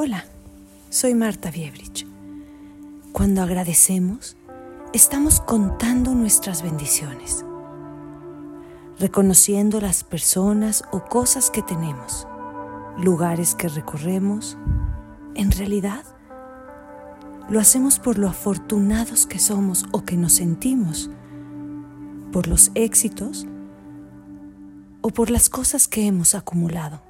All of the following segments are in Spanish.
Hola, soy Marta Biebrich. Cuando agradecemos, estamos contando nuestras bendiciones, reconociendo las personas o cosas que tenemos, lugares que recorremos. En realidad, lo hacemos por lo afortunados que somos o que nos sentimos, por los éxitos o por las cosas que hemos acumulado.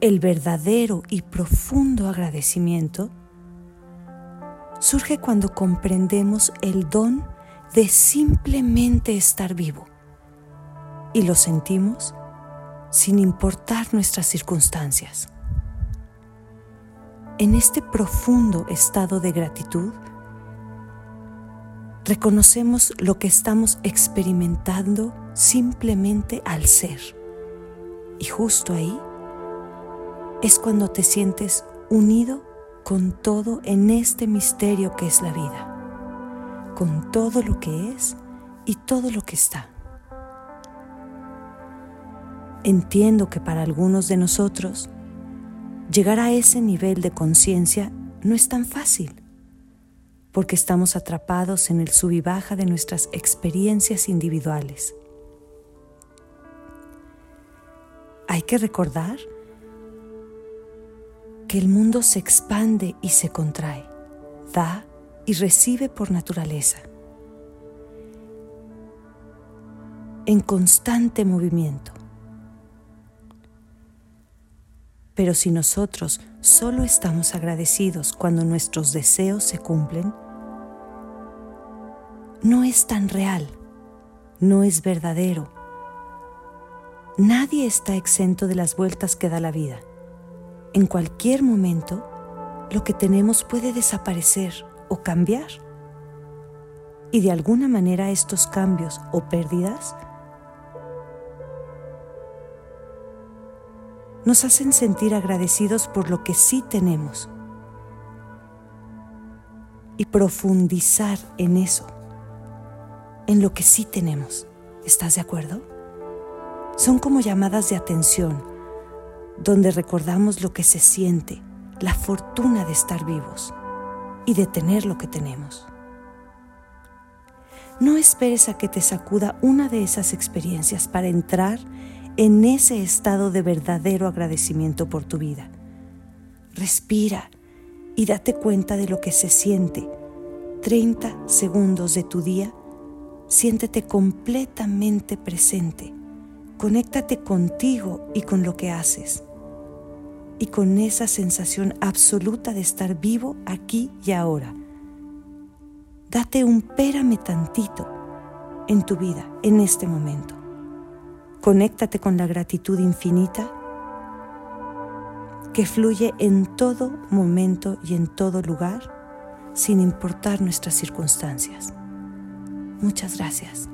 El verdadero y profundo agradecimiento surge cuando comprendemos el don de simplemente estar vivo y lo sentimos sin importar nuestras circunstancias. En este profundo estado de gratitud, reconocemos lo que estamos experimentando simplemente al ser. Y justo ahí es cuando te sientes unido con todo en este misterio que es la vida, con todo lo que es y todo lo que está. Entiendo que para algunos de nosotros llegar a ese nivel de conciencia no es tan fácil, porque estamos atrapados en el sub y baja de nuestras experiencias individuales. Hay que recordar que el mundo se expande y se contrae, da y recibe por naturaleza, en constante movimiento. Pero si nosotros solo estamos agradecidos cuando nuestros deseos se cumplen, no es tan real, no es verdadero. Nadie está exento de las vueltas que da la vida. En cualquier momento, lo que tenemos puede desaparecer o cambiar. Y de alguna manera estos cambios o pérdidas nos hacen sentir agradecidos por lo que sí tenemos y profundizar en eso, en lo que sí tenemos. ¿Estás de acuerdo? Son como llamadas de atención donde recordamos lo que se siente, la fortuna de estar vivos y de tener lo que tenemos. No esperes a que te sacuda una de esas experiencias para entrar en ese estado de verdadero agradecimiento por tu vida. Respira y date cuenta de lo que se siente. 30 segundos de tu día, siéntete completamente presente. Conéctate contigo y con lo que haces y con esa sensación absoluta de estar vivo aquí y ahora. Date un pérame tantito en tu vida, en este momento. Conéctate con la gratitud infinita que fluye en todo momento y en todo lugar, sin importar nuestras circunstancias. Muchas gracias.